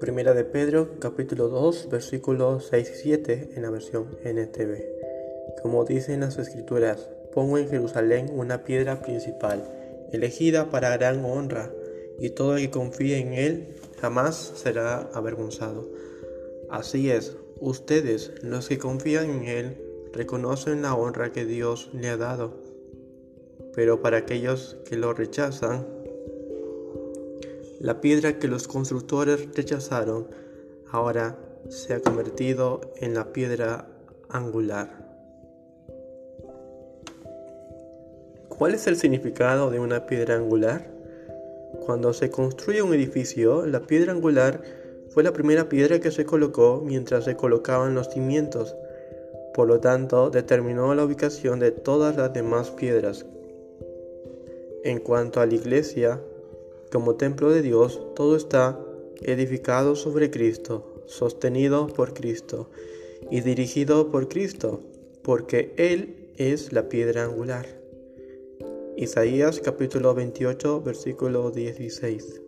Primera de Pedro, capítulo 2, versículos 6 y 7 en la versión NTV. Como dicen las escrituras, pongo en Jerusalén una piedra principal, elegida para gran honra, y todo el que confíe en él jamás será avergonzado. Así es, ustedes, los que confían en él, reconocen la honra que Dios le ha dado. Pero para aquellos que lo rechazan, la piedra que los constructores rechazaron ahora se ha convertido en la piedra angular. ¿Cuál es el significado de una piedra angular? Cuando se construye un edificio, la piedra angular fue la primera piedra que se colocó mientras se colocaban los cimientos. Por lo tanto, determinó la ubicación de todas las demás piedras. En cuanto a la iglesia, como templo de Dios, todo está edificado sobre Cristo, sostenido por Cristo y dirigido por Cristo, porque Él es la piedra angular. Isaías capítulo 28 versículo 16.